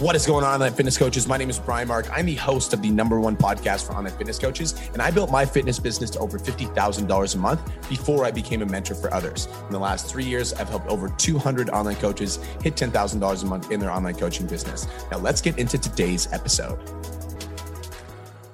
What is going on, online fitness coaches? My name is Brian Mark. I'm the host of the number one podcast for online fitness coaches, and I built my fitness business to over $50,000 a month before I became a mentor for others. In the last three years, I've helped over 200 online coaches hit $10,000 a month in their online coaching business. Now, let's get into today's episode.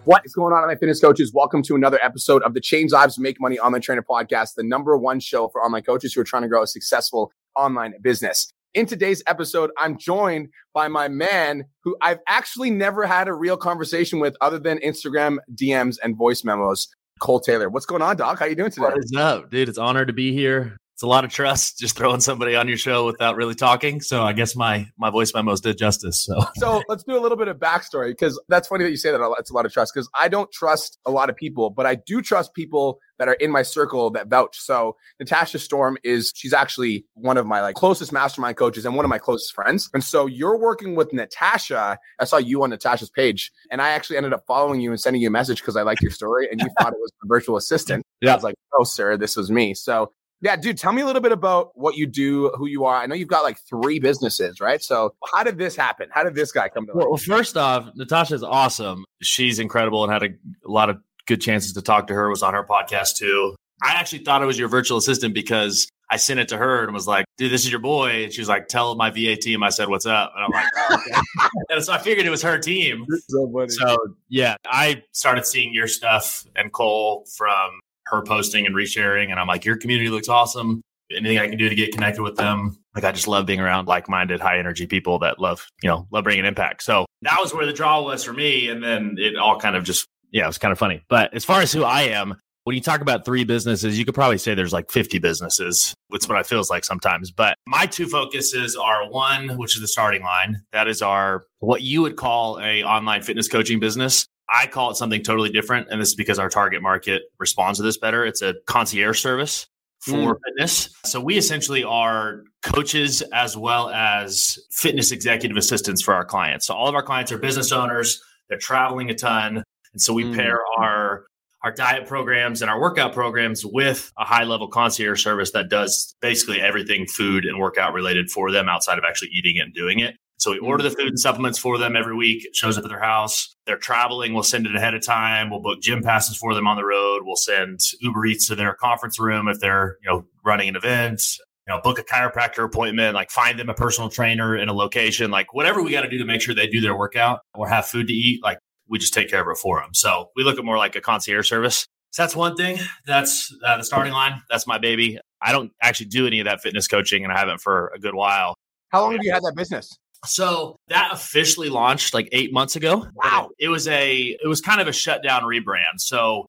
What is going on, online fitness coaches? Welcome to another episode of the Change Lives Make Money Online Trainer Podcast, the number one show for online coaches who are trying to grow a successful online business. In today's episode, I'm joined by my man who I've actually never had a real conversation with other than Instagram DMs and voice memos. Cole Taylor. What's going on, Doc? How you doing today? What is up, dude? It's honored to be here. It's a lot of trust just throwing somebody on your show without really talking. So I guess my my voice memos did justice. So so let's do a little bit of backstory because that's funny that you say that. It's a lot of trust because I don't trust a lot of people, but I do trust people that are in my circle that vouch. So Natasha Storm is she's actually one of my like closest mastermind coaches and one of my closest friends. And so you're working with Natasha. I saw you on Natasha's page, and I actually ended up following you and sending you a message because I liked your story and you thought it was a virtual assistant. Yeah. I was like, oh, sir, this was me. So yeah, dude, tell me a little bit about what you do, who you are. I know you've got like three businesses, right? So, how did this happen? How did this guy come to life? Well, first off, Natasha's awesome. She's incredible and had a, a lot of good chances to talk to her. Was on her podcast too. I actually thought it was your virtual assistant because I sent it to her and was like, dude, this is your boy. And she was like, tell my VA team I said, what's up? And I'm like, oh, okay. and so I figured it was her team. So, so, yeah, I started seeing your stuff and Cole from her posting and resharing. And I'm like, your community looks awesome. Anything I can do to get connected with them. Like, I just love being around like minded, high energy people that love, you know, love bringing impact. So that was where the draw was for me. And then it all kind of just, yeah, it was kind of funny. But as far as who I am, when you talk about three businesses, you could probably say there's like 50 businesses. It's what it feels like sometimes. But my two focuses are one, which is the starting line. That is our what you would call a online fitness coaching business. I call it something totally different. And this is because our target market responds to this better. It's a concierge service for mm. fitness. So we essentially are coaches as well as fitness executive assistants for our clients. So all of our clients are business owners, they're traveling a ton. And so we mm. pair our our diet programs and our workout programs with a high level concierge service that does basically everything food and workout related for them outside of actually eating it and doing it. So we order the food and supplements for them every week. It shows up at their house. They're traveling. We'll send it ahead of time. We'll book gym passes for them on the road. We'll send Uber Eats to their conference room if they're, you know, running an event. You know, book a chiropractor appointment, like find them a personal trainer in a location, like whatever we got to do to make sure they do their workout or have food to eat. Like we just take care of it for them. So we look at more like a concierge service. So that's one thing. That's uh, the starting line. That's my baby. I don't actually do any of that fitness coaching, and I haven't for a good while. How long have you had that business? So that officially launched like eight months ago. Wow. It, it was a it was kind of a shutdown rebrand. So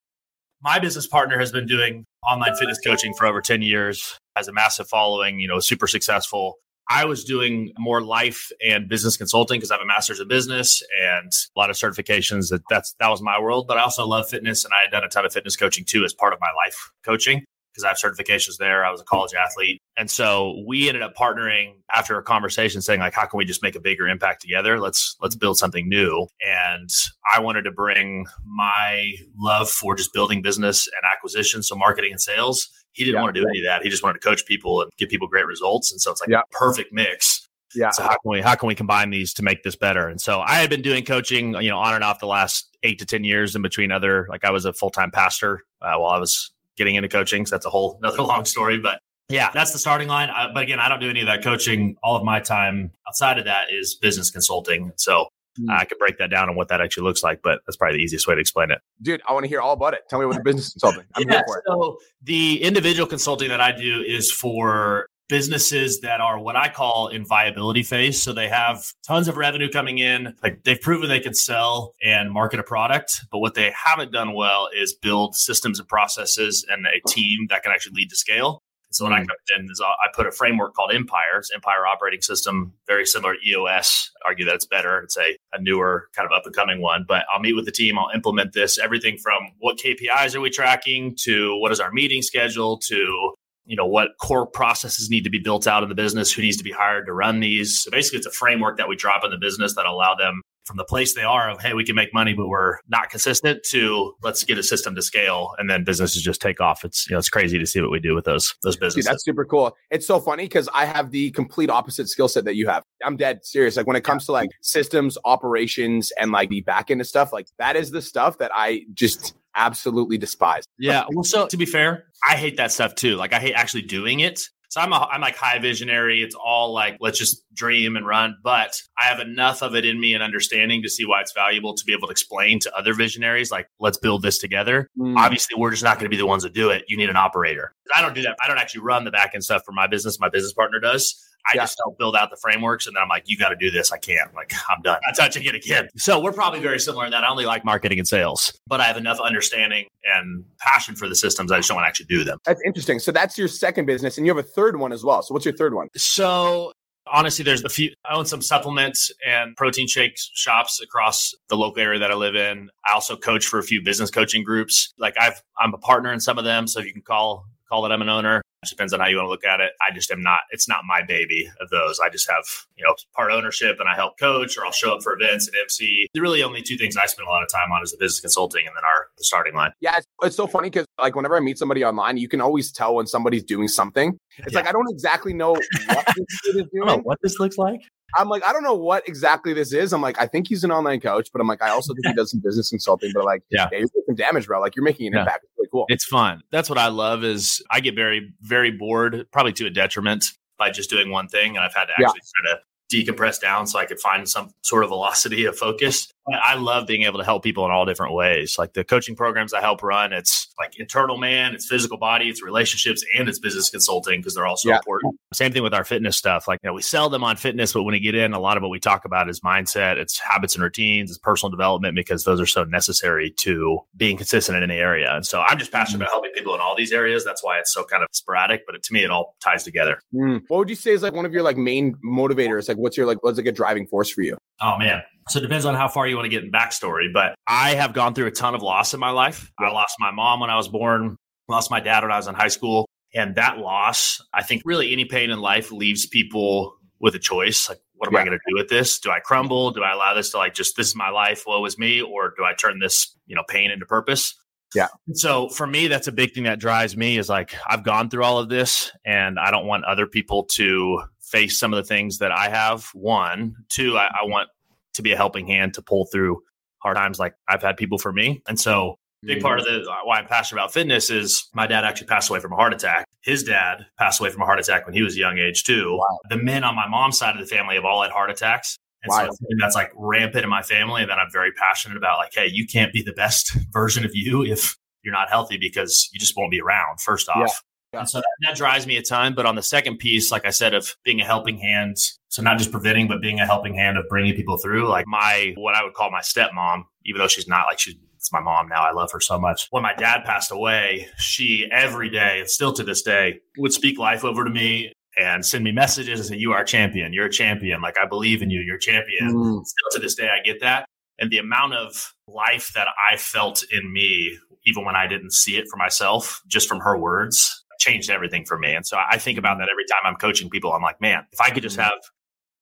my business partner has been doing online fitness coaching for over 10 years, has a massive following, you know, super successful. I was doing more life and business consulting because I have a master's in business and a lot of certifications. That that's that was my world. But I also love fitness, and I had done a ton of fitness coaching too as part of my life coaching because I have certifications there. I was a college athlete. And so we ended up partnering after a conversation saying like, how can we just make a bigger impact together? Let's, let's build something new. And I wanted to bring my love for just building business and acquisition. So marketing and sales. He didn't yeah. want to do any of that. He just wanted to coach people and give people great results. And so it's like yeah. a perfect mix. Yeah. So how can we how can we combine these to make this better? And so I had been doing coaching, you know, on and off the last eight to ten years in between other. Like I was a full time pastor uh, while I was getting into coaching. So that's a whole another long story. But yeah, that's the starting line. I, but again, I don't do any of that coaching. All of my time outside of that is business consulting. So mm. I could break that down on what that actually looks like, but that's probably the easiest way to explain it. Dude, I want to hear all about it. Tell me what the business consulting. I'm yeah, So the individual consulting that I do is for businesses that are what I call in viability phase. So they have tons of revenue coming in. Like they've proven they can sell and market a product, but what they haven't done well is build systems and processes and a team that can actually lead to scale. So when I mm. come in, I put a framework called Empires, Empire Operating System, very similar to EOS. Argue that it's better. It's a, a newer kind of up and coming one. But I'll meet with the team. I'll implement this. Everything from what KPIs are we tracking to what is our meeting schedule to you know what core processes need to be built out in the business who needs to be hired to run these so basically it's a framework that we drop in the business that allow them from the place they are of, hey, we can make money, but we're not consistent to let's get a system to scale and then businesses just take off. It's, you know, it's crazy to see what we do with those, those businesses. Dude, that's super cool. It's so funny because I have the complete opposite skill set that you have. I'm dead serious. Like when it comes to like systems, operations, and like the back end of stuff, like that is the stuff that I just absolutely despise. Yeah. Well, so to be fair, I hate that stuff too. Like I hate actually doing it. So I'm a, I'm like high visionary. It's all like let's just dream and run. But I have enough of it in me and understanding to see why it's valuable to be able to explain to other visionaries like let's build this together. Mm. Obviously, we're just not going to be the ones that do it. You need an operator. I don't do that. I don't actually run the back end stuff for my business. My business partner does. I yeah. just help build out the frameworks and then I'm like, you got to do this. I can't. Like, I'm done. I'm touching it again. So we're probably very similar in that. I only like marketing and sales, but I have enough understanding and passion for the systems. I just don't want to actually do them. That's interesting. So that's your second business and you have a third one as well. So what's your third one? So honestly there's a few i own some supplements and protein shake shops across the local area that i live in i also coach for a few business coaching groups like i've i'm a partner in some of them so you can call call that i'm an owner it depends on how you want to look at it. I just am not, it's not my baby of those. I just have, you know, part ownership and I help coach or I'll show up for events and MC. The really only two things I spend a lot of time on is the business consulting and then our the starting line. Yeah. It's, it's so funny because like whenever I meet somebody online, you can always tell when somebody's doing something. It's yeah. like, I don't exactly know what this is doing. what this looks like. I'm like, I don't know what exactly this is. I'm like, I think he's an online coach, but I'm like, I also think he does some business consulting. But like, yeah, yeah you're making damage, bro. Like you're making an yeah. impact. It's really cool. It's fun. That's what I love. Is I get very, very bored, probably to a detriment by just doing one thing, and I've had to actually yeah. try to decompress down so I could find some sort of velocity of focus. I love being able to help people in all different ways. Like the coaching programs I help run, it's like internal man, it's physical body, it's relationships, and it's business consulting because they're all so yeah. important. Same thing with our fitness stuff. Like, you know, we sell them on fitness, but when we get in, a lot of what we talk about is mindset, it's habits and routines, it's personal development because those are so necessary to being consistent in any area. And so I'm just passionate mm. about helping people in all these areas. That's why it's so kind of sporadic, but it, to me, it all ties together. Mm. What would you say is like one of your like main motivators? Like, what's your like, what's like a driving force for you? Oh man, so it depends on how far you want to get in backstory, but I have gone through a ton of loss in my life. I lost my mom when I was born, lost my dad when I was in high school. And that loss, I think really any pain in life leaves people with a choice. Like, what am yeah. I going to do with this? Do I crumble? Do I allow this to like just this is my life, woe is me, or do I turn this, you know, pain into purpose? Yeah. So for me, that's a big thing that drives me is like I've gone through all of this and I don't want other people to face some of the things that I have. One, two, I, I want to be a helping hand to pull through hard times like I've had people for me. And so big part of the uh, why I'm passionate about fitness is my dad actually passed away from a heart attack. His dad passed away from a heart attack when he was a young age too. Wow. The men on my mom's side of the family have all had heart attacks. And wow. so that's like rampant in my family. And then I'm very passionate about like, hey, you can't be the best version of you if you're not healthy because you just won't be around, first off. Yeah. Yeah. And so that, that, drives me a ton. But on the second piece, like I said, of being a helping hand, so not just preventing, but being a helping hand of bringing people through, like my, what I would call my stepmom, even though she's not like she's, it's my mom now. I love her so much. When my dad passed away, she every day, and still to this day, would speak life over to me and send me messages and say, You are a champion. You're a champion. Like, I believe in you. You're a champion. Mm. Still to this day, I get that. And the amount of life that I felt in me, even when I didn't see it for myself, just from her words, changed everything for me. And so I think about that every time I'm coaching people. I'm like, man, if I could just mm-hmm. have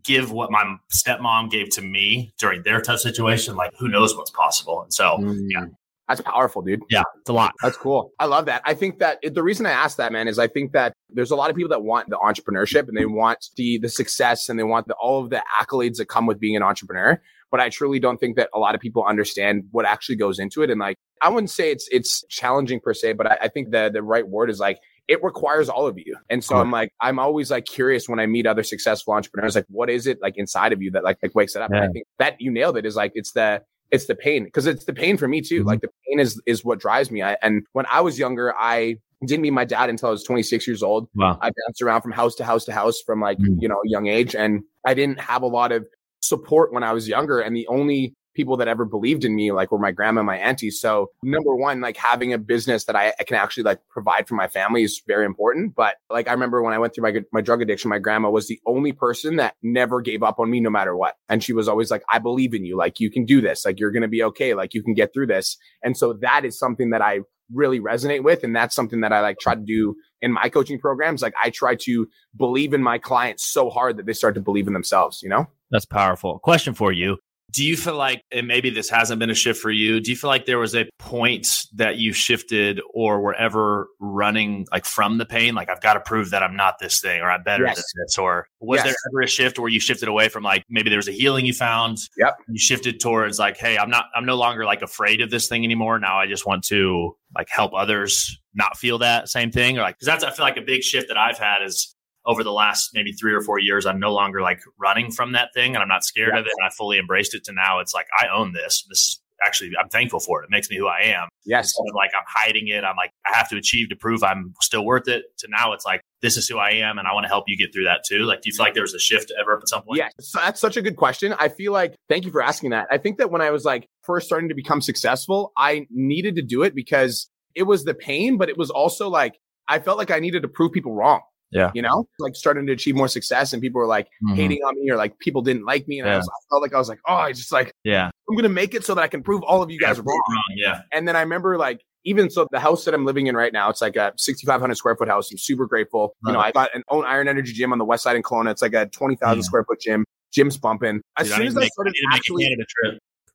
give what my stepmom gave to me during their tough situation, like who knows what's possible. And so, mm. yeah. That's powerful, dude. Yeah, it's a lot. That's cool. I love that. I think that the reason I asked that, man, is I think that there's a lot of people that want the entrepreneurship and they want the the success and they want the, all of the accolades that come with being an entrepreneur. But I truly don't think that a lot of people understand what actually goes into it. And like, I wouldn't say it's it's challenging per se, but I, I think the the right word is like it requires all of you. And so I'm like, I'm always like curious when I meet other successful entrepreneurs, like, what is it like inside of you that like, like wakes it up? Yeah. And I think that you nailed it is like, it's the, it's the pain because it's the pain for me too. Mm-hmm. Like the pain is, is what drives me. I, and when I was younger, I didn't meet my dad until I was 26 years old. Wow. I bounced around from house to house to house from like, mm-hmm. you know, young age. And I didn't have a lot of support when I was younger. And the only people that ever believed in me, like were my grandma and my auntie. So number one, like having a business that I, I, can actually like provide for my family is very important. But like I remember when I went through my my drug addiction, my grandma was the only person that never gave up on me no matter what. And she was always like, I believe in you. Like you can do this. Like you're gonna be okay. Like you can get through this. And so that is something that I really resonate with. And that's something that I like try to do in my coaching programs. Like I try to believe in my clients so hard that they start to believe in themselves, you know? That's powerful. Question for you Do you feel like, and maybe this hasn't been a shift for you, do you feel like there was a point that you shifted or were ever running like from the pain? Like, I've got to prove that I'm not this thing or I'm better yes. than this? Or was yes. there ever a shift where you shifted away from like maybe there was a healing you found? Yep. You shifted towards like, hey, I'm not, I'm no longer like afraid of this thing anymore. Now I just want to like help others not feel that same thing or like, cause that's, I feel like a big shift that I've had is over the last maybe three or four years, I'm no longer like running from that thing and I'm not scared yeah. of it. And I fully embraced it to now it's like, I own this. This is actually, I'm thankful for it. It makes me who I am. Yes. Like I'm hiding it. I'm like, I have to achieve to prove I'm still worth it. To now it's like, this is who I am. And I want to help you get through that too. Like, do you feel like there was a shift ever at some point? Yeah. So that's such a good question. I feel like, thank you for asking that. I think that when I was like first starting to become successful, I needed to do it because it was the pain, but it was also like, I felt like I needed to prove people wrong. Yeah. You know, like starting to achieve more success and people were like mm-hmm. hating on me or like people didn't like me. And yeah. I, was, I felt like I was like, oh, I just like, yeah, I'm going to make it so that I can prove all of you guys wrong. Yeah. And then I remember like, even so, the house that I'm living in right now, it's like a 6,500 square foot house. I'm super grateful. You know, I got an own Iron Energy gym on the west side in Kelowna. It's like a 20,000 yeah. square foot gym. Gym's bumping. As dude, soon as I started actually,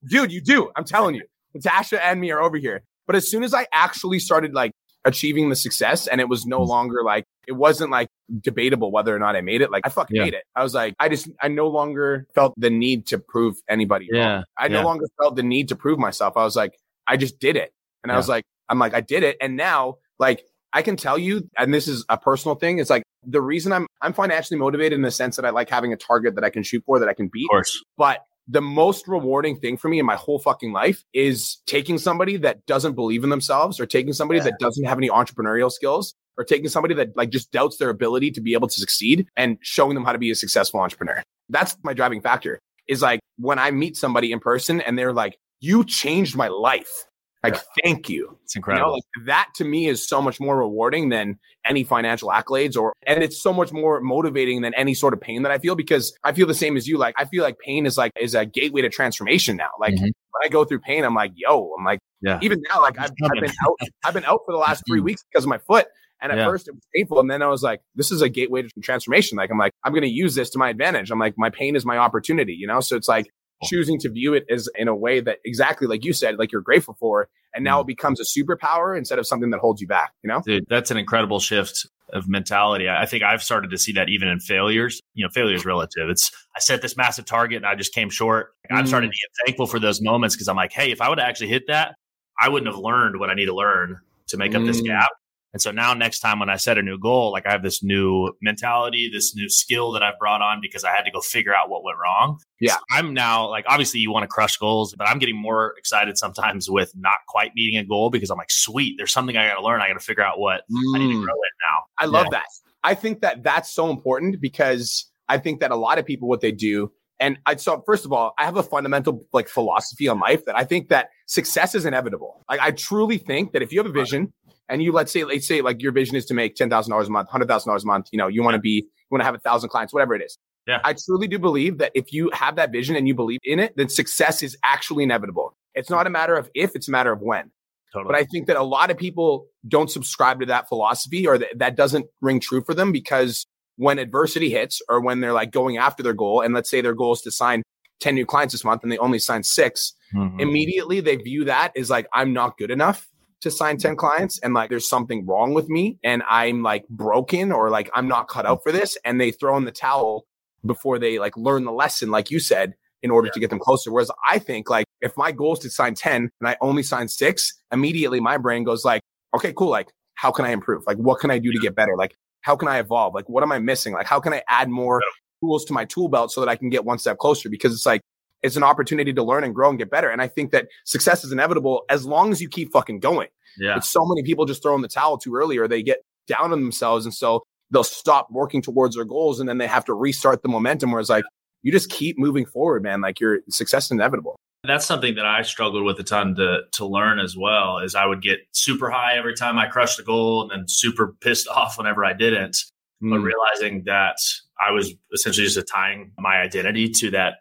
dude, you do. I'm telling you, Natasha and me are over here. But as soon as I actually started like achieving the success and it was no mm. longer like it wasn't like debatable whether or not I made it. Like I fucking yeah. made it. I was like, I just I no longer felt the need to prove anybody yeah. wrong. I yeah. no longer felt the need to prove myself. I was like, I just did it. And I was like, I'm like, I did it. And now like I can tell you, and this is a personal thing, it's like the reason I'm I'm financially motivated in the sense that I like having a target that I can shoot for that I can beat. Of course. But the most rewarding thing for me in my whole fucking life is taking somebody that doesn't believe in themselves or taking somebody yeah. that doesn't have any entrepreneurial skills or taking somebody that like just doubts their ability to be able to succeed and showing them how to be a successful entrepreneur. That's my driving factor is like when I meet somebody in person and they're like, you changed my life. Like, yeah. thank you. It's incredible. You know, like, that to me is so much more rewarding than any financial accolades or, and it's so much more motivating than any sort of pain that I feel because I feel the same as you. Like, I feel like pain is like, is a gateway to transformation now. Like, mm-hmm. when I go through pain, I'm like, yo, I'm like, yeah. even now, like, I've, I've been out, I've been out for the last three weeks because of my foot. And at yeah. first it was painful. And then I was like, this is a gateway to transformation. Like, I'm like, I'm going to use this to my advantage. I'm like, my pain is my opportunity, you know? So it's like, choosing to view it as in a way that exactly like you said, like you're grateful for. And now mm. it becomes a superpower instead of something that holds you back, you know? Dude, that's an incredible shift of mentality. I think I've started to see that even in failures. You know, failure is relative. It's I set this massive target and I just came short. Mm. I'm started mm. to get thankful for those moments because I'm like, hey, if I would have actually hit that, I wouldn't have learned what I need to learn to make up this mm. gap. And so now next time when I set a new goal, like I have this new mentality, this new skill that I've brought on because I had to go figure out what went wrong. Yeah. So I'm now like, obviously you want to crush goals, but I'm getting more excited sometimes with not quite meeting a goal because I'm like, sweet, there's something I got to learn. I got to figure out what mm. I need to mm. grow in now. I love yeah. that. I think that that's so important because I think that a lot of people, what they do, and I so first of all, I have a fundamental like philosophy on life that I think that success is inevitable. Like I truly think that if you have a vision, and you let's say let's say like your vision is to make ten thousand dollars a month, hundred thousand dollars a month. You know, you want to be, you want to have a thousand clients, whatever it is. Yeah. I truly do believe that if you have that vision and you believe in it, then success is actually inevitable. It's not a matter of if, it's a matter of when. Totally. But I think that a lot of people don't subscribe to that philosophy or that, that doesn't ring true for them because when adversity hits or when they're like going after their goal, and let's say their goal is to sign 10 new clients this month and they only sign 6 mm-hmm. immediately they view that as like, I'm not good enough to sign 10 clients and like there's something wrong with me and I'm like broken or like I'm not cut out for this and they throw in the towel before they like learn the lesson like you said in order yeah. to get them closer. Whereas I think like if my goal is to sign 10 and I only sign 6 immediately my brain goes like okay cool like how can I improve? Like what can I do to get better? Like how can I evolve? Like what am I missing? Like how can I add more tools to my tool belt so that I can get one step closer? Because it's like it's an opportunity to learn and grow and get better. And I think that success is inevitable as long as you keep fucking going. Yeah. It's so many people just throw in the towel too early or they get down on themselves. And so they'll stop working towards their goals and then they have to restart the momentum where it's like, you just keep moving forward, man. Like your success is inevitable. That's something that I struggled with a ton to to learn as well. Is I would get super high every time I crushed a goal, and then super pissed off whenever I didn't. Mm. But realizing that I was essentially just tying my identity to that,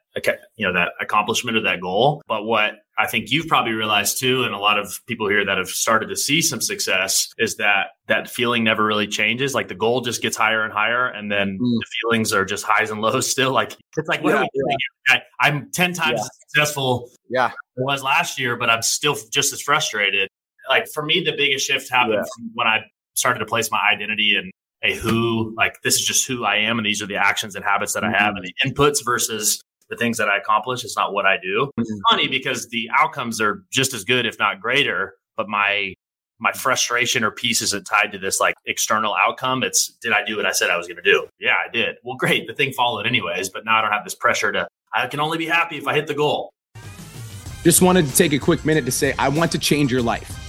you know, that accomplishment of that goal. But what I think you've probably realized too, and a lot of people here that have started to see some success is that that feeling never really changes. Like the goal just gets higher and higher, and then mm. the feelings are just highs and lows still. Like it's like, what yeah, are we doing? I, I'm 10 times Yeah. successful Yeah. was last year, but I'm still just as frustrated. Like for me, the biggest shift happened Yeah. from when I started to place my identity in a who, like this is just who I am, and these are the actions and habits that I have, and the inputs versus the things that I accomplish. It's not what I do. It's Mhm. funny because the outcomes are just as good, if not greater, but my my frustration or piece isn't tied to this like external outcome. It's did I do what I said I was going to do? Yeah, I did. Well, great. The thing followed anyways, but now I don't have this pressure to. I can only be happy if I hit the goal. Just wanted to take a quick minute to say, I want to change your life.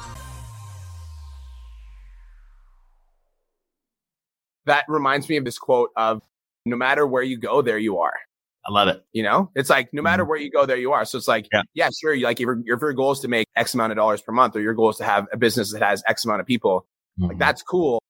That reminds me of this quote of no matter where you go, there you are. I love it. You know, it's like no matter where you go, there you are. So it's like, Yeah. yeah, sure. You like if your, if your goal is to make X amount of dollars per month, or your goal is to have a business that has X amount of people, like that's cool.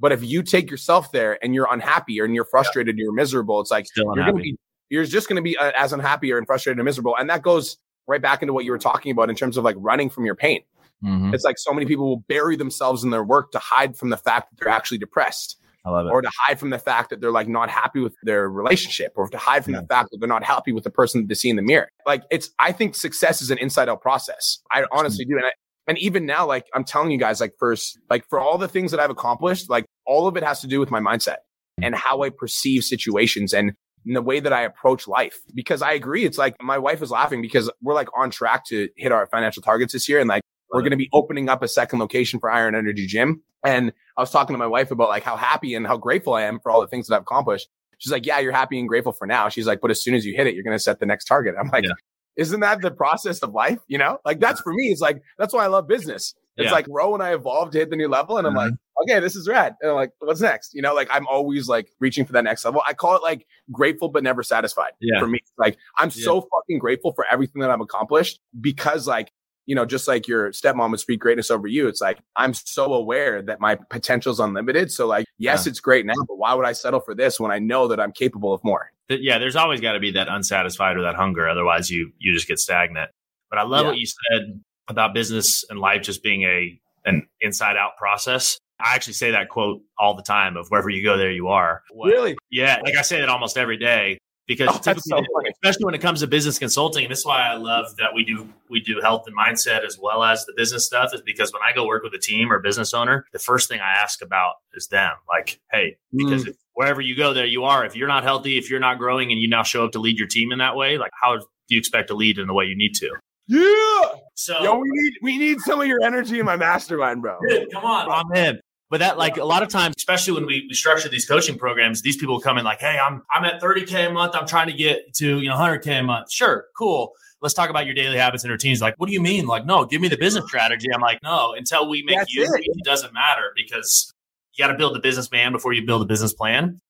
But if you take yourself there and you're unhappy or and you're frustrated, you're miserable, it's like Still you're going to be, you're just going to be uh, as unhappy or and frustrated and miserable. And that goes right back into what you were talking about in terms of like running from your pain. Mhm. It's like so many people will bury themselves in their work to hide from the fact that they're actually depressed I love it. or to hide from the fact that they're like not happy with their relationship or to hide from the fact that they're not happy with the person that they see in the mirror. Like it's, I think success is an inside out process. I honestly do. And, I, and even now, like I'm telling you guys, like first, like for all the things that I've accomplished, like all of it has to do with my mindset mm. and how I perceive situations and in the way that I approach life. Because I agree. It's like my wife is laughing because we're like on track to hit our financial targets this year. And like, we're going to be opening up a second location for Iron Energy Gym. And I was talking to my wife about like how happy and how grateful I am for all the things that I've accomplished. She's like, yeah, you're happy and grateful for now. She's like, but as soon as you hit it, you're going to set the next target. I'm like, Yeah. isn't that the process of life? You know, like that's for me. It's like, that's why I love business. It's Yeah. like grow and I evolve to hit the new level. And I'm like, mm-hmm. okay, this is rad. And I'm like, what's next? You know, like I'm always like reaching for that next level. I call it like grateful, but never satisfied Yeah. for me. Like I'm so fucking grateful for everything that I've accomplished because like, you know, just like your stepmom would speak greatness over you, it's like I'm so aware that my potential is unlimited. So like, yes, it's great now, but why would I settle for this when I know that I'm capable of more? Yeah, there's always got to be that unsatisfied or that hunger. Otherwise, you you just get stagnant. But I love Yeah. what you said about business and life just being a an inside out process. I actually say that quote all the time of wherever you go, there you are. What- Really? Yeah, like I say it almost every day because Oh, typically, so especially when it comes to business consulting, and this is why I love that we do we do health and mindset as well as the business stuff. Is because when I go work with a team or business owner, the first thing I ask about is them. Like, hey, because mm. if, wherever you go, there you are. If you're not healthy, if you're not growing, and you now show up to lead your team in that way, like how do you expect to lead in the way you need to? Yeah. So, Yo, we need we need some of your energy in my mastermind, bro. Dude, come on, I'm in. But that, like, a lot of times, especially when we, we structure these coaching programs, these people come in like, "Hey, I'm I'm at 30k a month. I'm trying to get to you know 100k a month. Sure, cool. Let's talk about your daily habits and routines. Like, what do you mean? Like, no, give me the business strategy. I'm like, no, until we make That's you, it. it doesn't matter because you got to build the businessman before you build a business plan.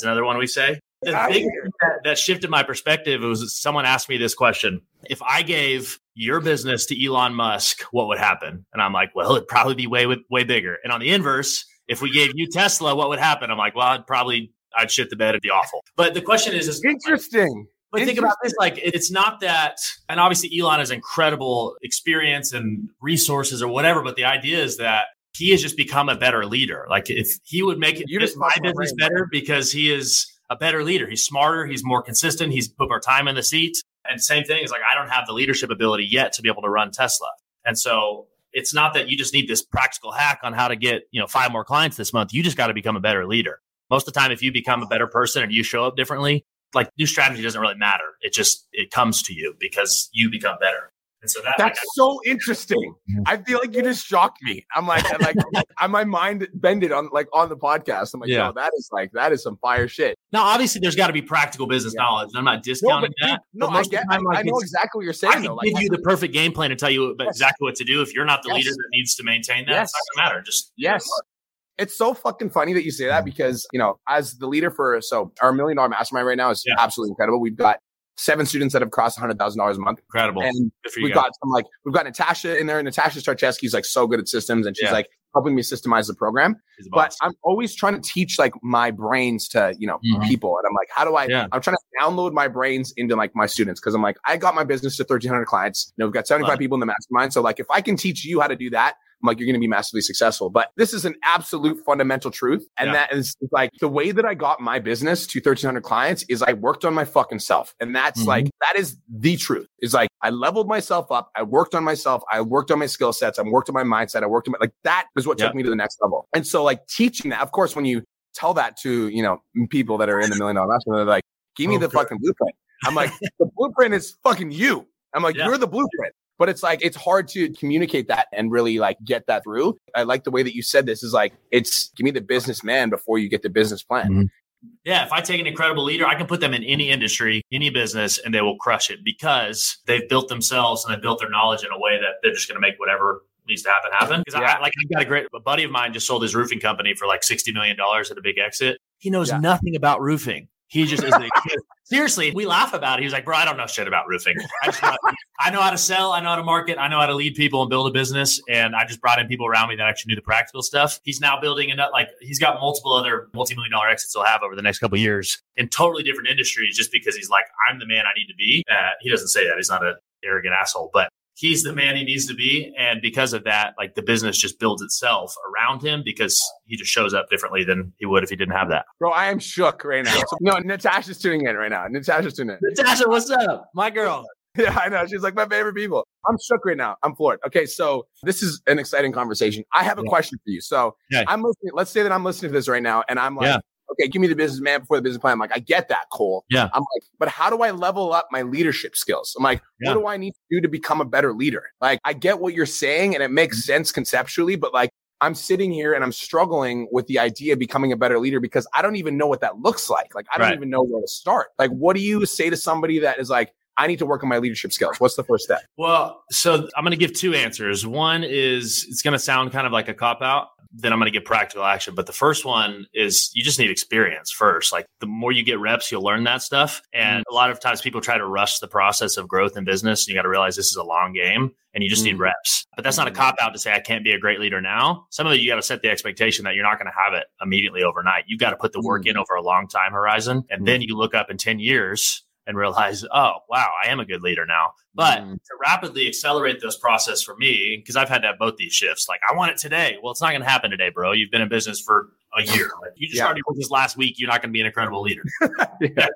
Is another one we say. The big thing that, that shifted my perspective was someone asked me this question: If I gave your business to Elon Musk, what would happen? And I'm like, well, it'd probably be way way bigger. And on the inverse, if we gave you Tesla, what would happen? I'm like, well, I'd probably I'd shit the bed. It'd be awful. But the question is, is Interesting. but think about this: like, it's not that, and obviously Elon has incredible experience and resources or whatever. But the idea is that he has just become a better leader. Like, if he would make it just my business better because he is a better leader. He's smarter. He's more consistent. He's put more time in the seat. And same thing is like, I don't have the leadership ability yet to be able to run Tesla. And so it's not that you just need this practical hack on how to get, you know, five more clients this month. You just got to become a better leader. Most of the time, if you become a better person and you show up differently, like new strategy doesn't really matter. It just, it comes to you because you become better. And so that, That's so interesting. Mhm. I feel like you just shocked me. I'm like, I'm like, I, my mind bended on like on the podcast. I'm like, Yeah. yo, that is like that is some fire shit. now, obviously, there's got to be practical business Yeah. knowledge. I'm not No, discounting but, that. no, but I most of the get, time, like, I know exactly what you're saying. I saying. can though. Like, give you the perfect game plan and tell you Yes. exactly what to do. If you're not the Yes. leader that needs to maintain that, Yes. it's not gonna matter. Just Yes. It's so fucking funny that you say that because, you know, as the leader for so our million dollar mastermind right now is Yeah. absolutely incredible. We've got seven students that have crossed hundred thousand dollars a month. Incredible. And we've got some like we've got Natasha in there. and Natasha Starcheski's like so good at systems, and she's yeah. like helping me systemize the program. But I'm always trying to teach like my brains to you know mm-hmm. people, and I'm like, how do I? Yeah. I'm trying to download my brains into like my students because I'm like, I got my business to 1,300 clients. You know, we've got 75 people in the mastermind. So like, if I can teach you how to do that, I'm like, you're going to be massively successful. But this is an absolute fundamental truth. And yeah. that is like the way that I got my business to 1300 clients is I worked on my fucking self. And that's mm-hmm. like, that is the truth is like, I leveled myself up. I worked on myself. I worked on my skill sets. I worked on my mindset. I worked on my, like, that is what took me to the next level. And so like teaching that, of course, when you tell that to, you know, people that are in the million dollar mastermind, they're like, give me oh, the fucking blueprint. I'm like, the blueprint is fucking you. I'm like, yeah. you're the blueprint but it's like it's hard to communicate that and really like get that through. I like the way that you said this is like it's give me the businessman before you get the business plan. Mm-hmm. Yeah, if I take an incredible leader, I can put them in any industry, any business, and they will crush it because they've built themselves and they built their knowledge in a way that they're just going to make whatever needs to happen happen. Because yeah. I like I've got a great a buddy of mine just sold his roofing company for like sixty million dollars at a big exit. He knows yeah. nothing about roofing. He just is seriously. We laugh about it. He's like, bro, I don't know shit about roofing. I, know, I know how to sell. I know how to market. I know how to lead people and build a business. And I just brought in people around me that actually knew the practical stuff. He's now building a like he's got multiple other multi-million dollar exits he'll have over the next couple years in totally different industries, just because he's like, I'm the man I need to be. Uh, he doesn't say that. He's not an arrogant asshole, but he's the man he needs to be. And because of that, like the business just builds itself around him because he just shows up differently than he would if he didn't have that. Bro, I am shook right now. So, no, Natasha's tuning in right now. Natasha's tuning in. Natasha, what's up? My girl. Yeah, I know. She's like my favorite people. I'm shook right now. I'm floored. Okay, so this is an exciting conversation. I have a yeah. question for you. So yeah. I'm listening. Let's say that I'm listening to this right now, and I'm like, yeah okay, give me the business man before the business plan. I'm like, I get that, Cole. Yeah. I'm like, but how do I level up my leadership skills? I'm like, yeah. what do I need to do to become a better leader? Like, I get what you're saying and it makes mm-hmm. sense conceptually, but like, I'm sitting here and I'm struggling with the idea of becoming a better leader because I don't even know what that looks like. Like, I don't right. even know where to start. Like, what do you say to somebody that is like, I need to work on my leadership skills. What's the first step? Well, so I'm going to give two answers. One is it's going to sound kind of like a cop out. Then I'm going to get practical action. But the first one is you just need experience first. Like the more you get reps, you'll learn that stuff. And mm. a lot of times people try to rush the process of growth in business. And you got to realize this is a long game and you just mm. need reps. But that's not a mm. cop out to say I can't be a great leader now. Some of it you got to set the expectation that you're not going to have it immediately overnight. You've got to put the work mm. in over a long time horizon. And mm. then you look up in 10 years and realize, oh, wow, I am a good leader now. But mm. to rapidly accelerate this process for me, because I've had to have both these shifts, like I want it today. Well, it's not going to happen today, bro. You've been in business for a year. Like, you just yeah. started business last week. You're not going to be an incredible leader. yeah.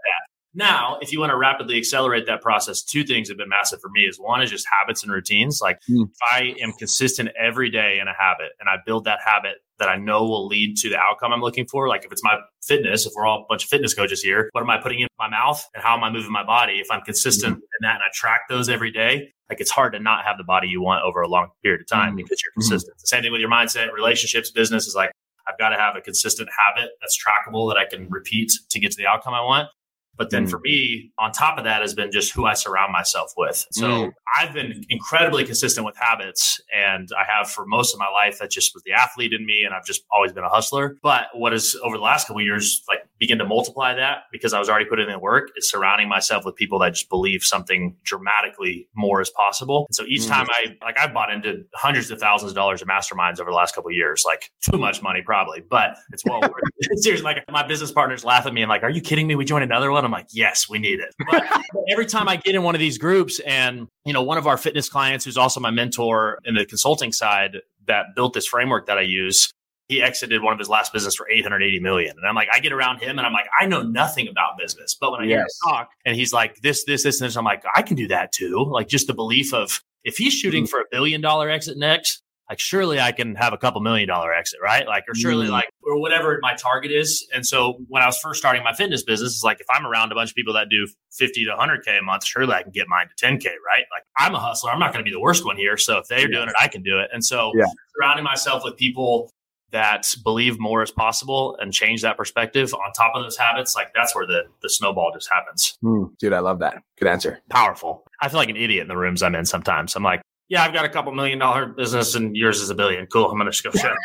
Now, if you want to rapidly accelerate that process, two things have been massive for me. Is one is just habits and routines. Like mm. if I am consistent every day in a habit and I build that habit that I know will lead to the outcome I'm looking for. Like if it's my fitness, if we're all a bunch of fitness coaches here, what am I putting in my mouth and how am I moving my body? If I'm consistent mm. in that and I track those every day, like it's hard to not have the body you want over a long period of time mm. because you're mm-hmm. consistent. Mm. The same thing with your mindset, relationships, business is like I've got to have a consistent habit that's trackable that I can repeat to get to the outcome I want. But then mm. for me, on top of that has been just who I surround myself with. So mm. I've been incredibly consistent with habits and I have for most of my life. That just was the athlete in me. And I've just always been a hustler. But what is over the last couple years, like begin to multiply that because I was already putting in the work is surrounding myself with people that just believe something dramatically more is possible. And so each mm. time I, like I've bought into hundreds of thousands of dollars of masterminds over the last couple years, like too much money probably, but it's well worth it. Seriously, like my business partners laugh at me and like, are you kidding me? We joined another one. I'm like, yes, we need it. But every time I get in one of these groups and, you know, one of our fitness clients who's also my mentor in the consulting side that built this framework that I use, he exited one of his last business for 880 million. And I'm like, I get around him and I'm like, I know nothing about business. But when I yes. hear him talk and he's like, this, this, this, and this, I'm like, I can do that too. Like just the belief of if he's shooting mm-hmm. for a billion dollar exit next, like surely I can have a couple million dollar exit, right? Like, or surely mm. like, or whatever my target is. And so when I was first starting my fitness business, it's like, if I'm around a bunch of people that do 50 to 100K a month, surely I can get mine to 10K, right? Like I'm a hustler. I'm not going to be the worst one here. So if they're doing it, I can do it. And so yeah. surrounding myself with people that believe more is possible and change that perspective on top of those habits, like that's where the, the snowball just happens. Mm, dude, I love that. Good answer. Powerful. I feel like an idiot in the rooms I'm in sometimes. I'm like, yeah, I've got a couple million dollar business and yours is a billion. Cool. I'm going to just go share.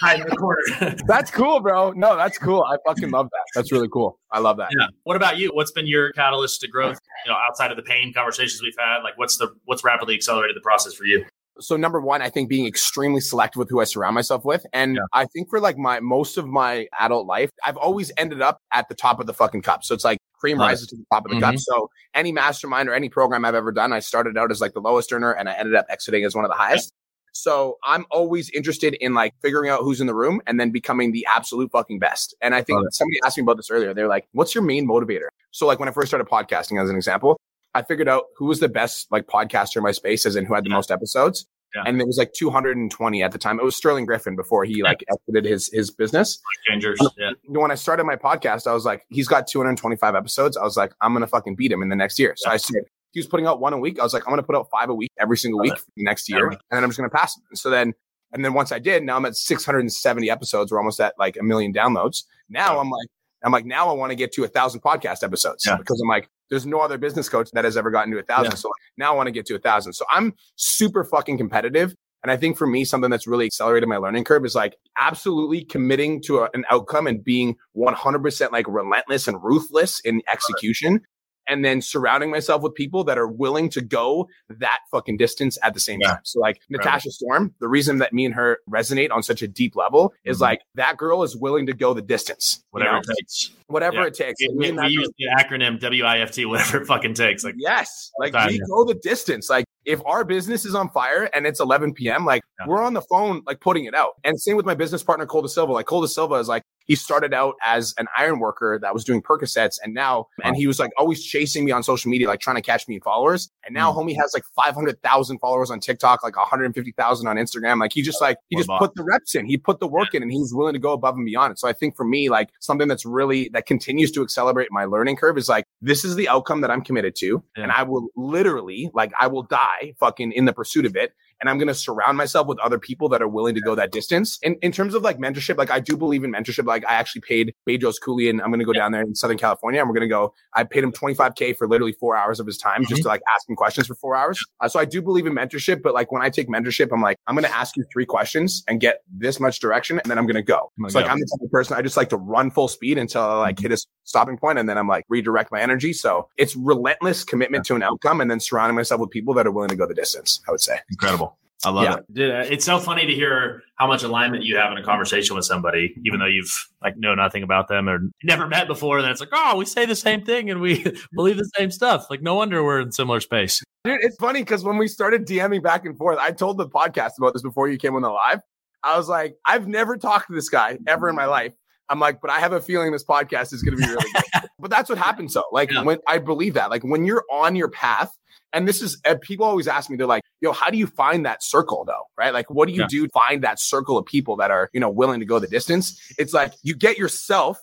hide in the corner. that's cool, bro. No, that's cool. I fucking love that. That's really cool. I love that. Yeah. What about you? What's been your catalyst to growth? You know, outside of the pain conversations we've had, like what's the what's rapidly accelerated the process for you? So number one, I think being extremely selective with who I surround myself with. And yeah. I think for like my most of my adult life, I've always ended up at the top of the fucking cup. So it's like cream rises to the top of the mm-hmm. cup. So any mastermind or any program I've ever done, I started out as like the lowest earner and I ended up exiting as one of the highest. So I'm always interested in like figuring out who's in the room and then becoming the absolute fucking best. And I think somebody asked me about this earlier. They're like, what's your main motivator? So like when I first started podcasting as an example, I figured out who was the best like podcaster in my space, as in who had the yeah. most episodes. Yeah. And it was like 220 at the time. It was Sterling Griffin before he like exited his his business. Changers. Yeah. When I started my podcast, I was like, he's got 225 episodes. I was like, I'm gonna fucking beat him in the next year. So yeah. I said he was putting out one a week. I was like, I'm gonna put out five a week every single week for the next year, and then I'm just gonna pass him. And so then and then once I did, now I'm at 670 episodes. We're almost at like a million downloads. Now I'm like, I'm like, now I want to get to a thousand podcast episodes because I'm like, there's no other business coach that has ever gotten to a thousand. Yeah. So now I want to get to a thousand. So I'm super fucking competitive. And I think for me, something that's really accelerated my learning curve is like absolutely committing to a, an outcome and being 100% like relentless and ruthless in execution and then surrounding myself with people that are willing to go that fucking distance at the same yeah. time. So like right. Natasha Storm, the reason that me and her resonate on such a deep level mm-hmm. is like that girl is willing to go the distance. Whatever you know? it takes. Whatever yeah. it takes. It, we, we use the acronym WIFT, whatever it fucking takes. Like yes, like time, we yeah. go the distance. Like if our business is on fire and it's 11 p.m., like yeah. we're on the phone, like putting it out. And same with my business partner, Cole De Silva. Like Cole De Silva is like, he started out as an iron worker that was doing Percocets and now, and he was like always chasing me on social media, like trying to catch me in followers. And now mm. homie has like 500,000 followers on TikTok, like 150,000 on Instagram. Like he just like, he just put the reps in, he put the work in and he's willing to go above and beyond it. So I think for me, like something that's really, that continues to accelerate my learning curve is like, this is the outcome that I'm committed to. Yeah. And I will literally, like, I will die fucking in the pursuit of it and I'm going to surround myself with other people that are willing to go that distance. In, in terms of like mentorship, like I do believe in mentorship. Like I actually paid Bedros and I'm going to go down there in Southern California and we're going to go. I paid him 25K for literally four hours of his time mm-hmm. just to like ask him questions for four hours. Uh, so I do believe in mentorship, but like when I take mentorship, I'm like, I'm going to ask you three questions and get this much direction and then I'm going to go. Oh so like I'm the type of person I just like to run full speed until I like mm-hmm. hit a stopping point and then I'm like redirect my energy. So it's relentless commitment to an outcome and then surrounding myself with people that are willing to go the distance, I would say. Incredible. I love yeah. it. Dude, uh, it's so funny to hear how much alignment you have in a conversation with somebody, even though you've like know nothing about them or never met before. Then it's like, oh, we say the same thing and we believe the same stuff. Like, no wonder we're in similar space. Dude, it's funny because when we started DMing back and forth, I told the podcast about this before you came on the live. I was like, I've never talked to this guy ever in my life. I'm like, but I have a feeling this podcast is going to be really good. but that's what happens, though. Like, yeah. when I believe that, like, when you're on your path and this is people always ask me, they're like, yo, how do you find that circle though? Right? Like, what do you yeah. do to find that circle of people that are, you know, willing to go the distance? It's like you get yourself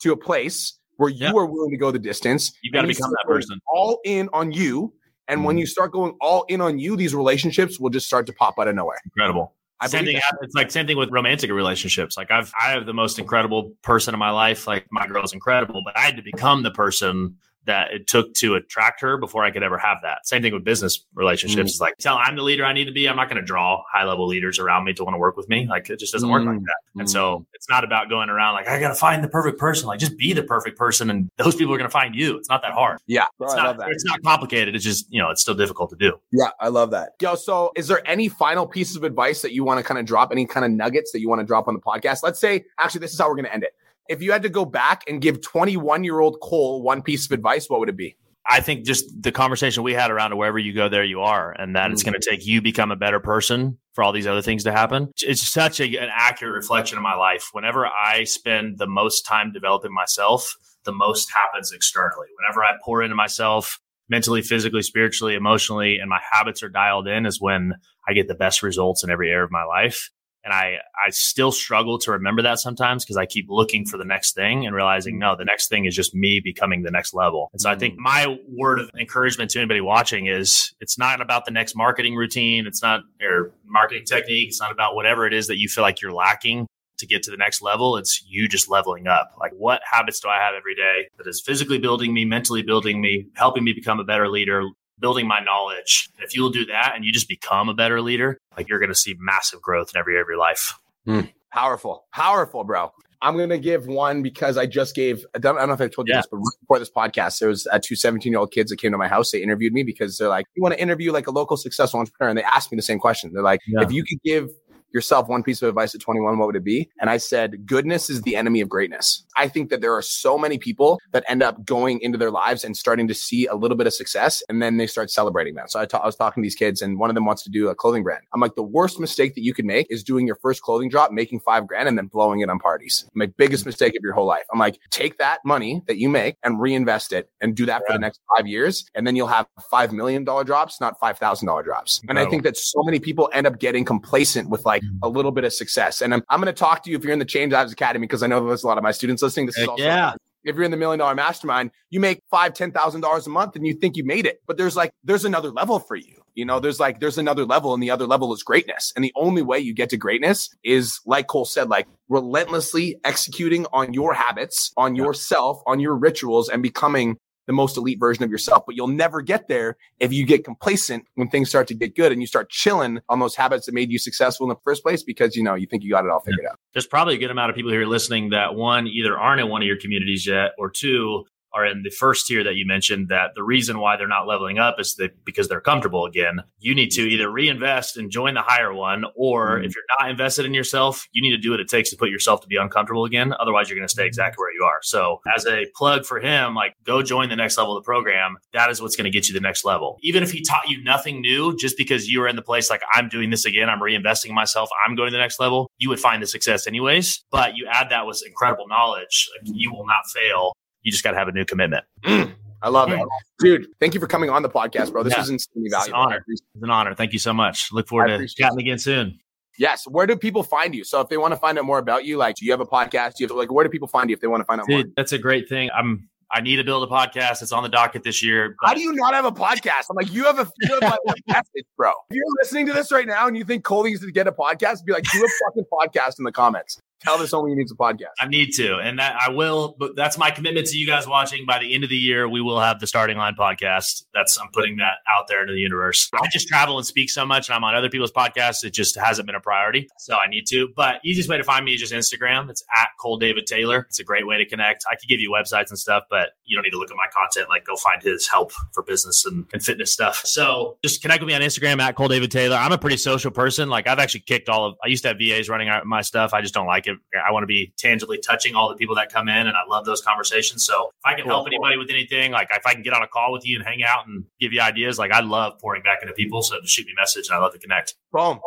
to a place where you yeah. are willing to go the distance. You got to become that person. All in on you. And mm when you start going all in on you, these relationships will just start to pop out of nowhere. Incredible. I same thing, it's like same thing with romantic relationships. Like I've I have the most incredible person in my life. Like my girl's incredible, but I had to become the person that it took to attract her before I could ever have that. Same thing with business relationships. Mm. It's like, tell I'm the leader I need to be. I'm not going to draw high level leaders around me to want to work with me. Like it just doesn't mm. work like mm. that. Mm. And so it's not about going around like, I got to find the perfect person. Like just be the perfect person. And those people are going to find you. It's not that hard. Yeah. Bro, it's, not, it's not complicated. It's just, you know, it's still difficult to do. Yeah. I love that. Yo, so is there any final pieces of advice that you want to kind of drop? Any kind of nuggets that you want to drop on the podcast? Let's say, actually, this is how we're going to end it. If you had to go back and give 21 year old Cole one piece of advice, what would it be? I think just the conversation we had around wherever you go, there you are, and that mm-hmm. it's going to take you become a better person for all these other things to happen. It's such a, an accurate reflection of my life. Whenever I spend the most time developing myself, the most happens externally. Whenever I pour into myself mentally, physically, spiritually, emotionally, and my habits are dialed in, is when I get the best results in every area of my life. And I, I still struggle to remember that sometimes because I keep looking for the next thing and realizing, no, the next thing is just me becoming the next level. And so I think mm. my word of encouragement to anybody watching is it's not about the next marketing routine. It's not your marketing technique. It's not about whatever it is that you feel like you're lacking to get to the next level. It's you just leveling up. Like, what habits do I have every day that is physically building me, mentally building me, helping me become a better leader, building my knowledge. If you'll do that and you just become a better leader, like you're going to see massive growth in every area of your life. Mm. Powerful, powerful, bro. I'm going to give one because I just gave, I don't, I don't know if I told you yeah. this, but before this podcast, there was uh, two 17 year old kids that came to my house. They interviewed me because they're like, you want to interview like a local successful entrepreneur. And they asked me the same question. They're like, yeah. if you could give yourself one piece of advice at 21, what would it be? And I said, goodness is the enemy of greatness. I think that there are so many people that end up going into their lives and starting to see a little bit of success and then they start celebrating that. So I, ta- I was talking to these kids and one of them wants to do a clothing brand. I'm like, the worst mistake that you could make is doing your first clothing drop, making five grand and then blowing it on parties. My biggest mistake of your whole life. I'm like, take that money that you make and reinvest it and do that yeah. for the next five years. And then you'll have $5 million drops, not $5,000 drops. And I think that so many people end up getting complacent with like. Mm-hmm. a little bit of success. And I'm, I'm going to talk to you if you're in the Change Lives Academy, because I know there's a lot of my students listening. This is also yeah. If you're in the million dollar mastermind, you make five, ten thousand dollars a month and you think you made it. But there's like there's another level for you. You know, there's like there's another level, and the other level is greatness. And the only way you get to greatness is, like Cole said, like relentlessly executing on your habits, on yourself, on your rituals, and becoming the most elite version of yourself, but you'll never get there if you get complacent when things start to get good and you start chilling on those habits that made you successful in the first place because you know you think you got it all figured yeah. out. There's probably a good amount of people here listening that one either aren't in one of your communities yet, or two are in the first tier that you mentioned that the reason why they're not leveling up is that because they're comfortable again. You need to either reinvest and join the higher one, or mm-hmm. if you're not invested in yourself, you need to do what it takes to put yourself to be uncomfortable again. Otherwise, you're going to stay exactly where you are. So, as a plug for him, like go join the next level of the program. That is what's going to get you the next level. Even if he taught you nothing new, just because you are in the place like I'm doing this again, I'm reinvesting myself, I'm going to the next level, you would find the success anyways. But you add that with incredible knowledge, like you will not fail you just got to have a new commitment. Mm, I love it. Dude, thank you for coming on the podcast, bro. This yeah, was insanely valuable. It's an honor. It's an honor. Thank you so much. Look forward to chatting again soon. Yes. Where do people find you? So if they want to find out more about you, like, do you have a podcast? Do you have like, where do people find you if they want to find out Dude, more? That's a great thing. I'm I need to build a podcast. It's on the docket this year. How do you not have a podcast? I'm like, you have a, you have message, bro. If you're listening to this right now and you think Cole needs to get a podcast, be like, do a fucking podcast in the comments. Tell this only needs a podcast. I need to, and that I will. But that's my commitment to you guys watching. By the end of the year, we will have the starting line podcast. That's I'm putting that out there into the universe. I just travel and speak so much, and I'm on other people's podcasts. It just hasn't been a priority, so I need to. But easiest way to find me is just Instagram. It's at Cole David Taylor. It's a great way to connect. I could give you websites and stuff, but you don't need to look at my content. Like go find his help for business and, and fitness stuff. So just connect with me on Instagram at Cole David Taylor. I'm a pretty social person. Like I've actually kicked all of. I used to have VAs running my stuff. I just don't like it. I want to be tangibly touching all the people that come in, and I love those conversations. So if I can cool, help anybody with anything, like if I can get on a call with you and hang out and give you ideas, like I love pouring back into people. So just shoot me a message, and I love to connect. Boom,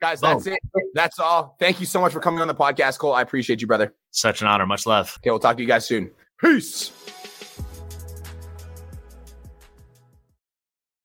guys, Boom. that's it. That's all. Thank you so much for coming on the podcast, Cole. I appreciate you, brother. Such an honor. Much love. Okay, we'll talk to you guys soon. Peace.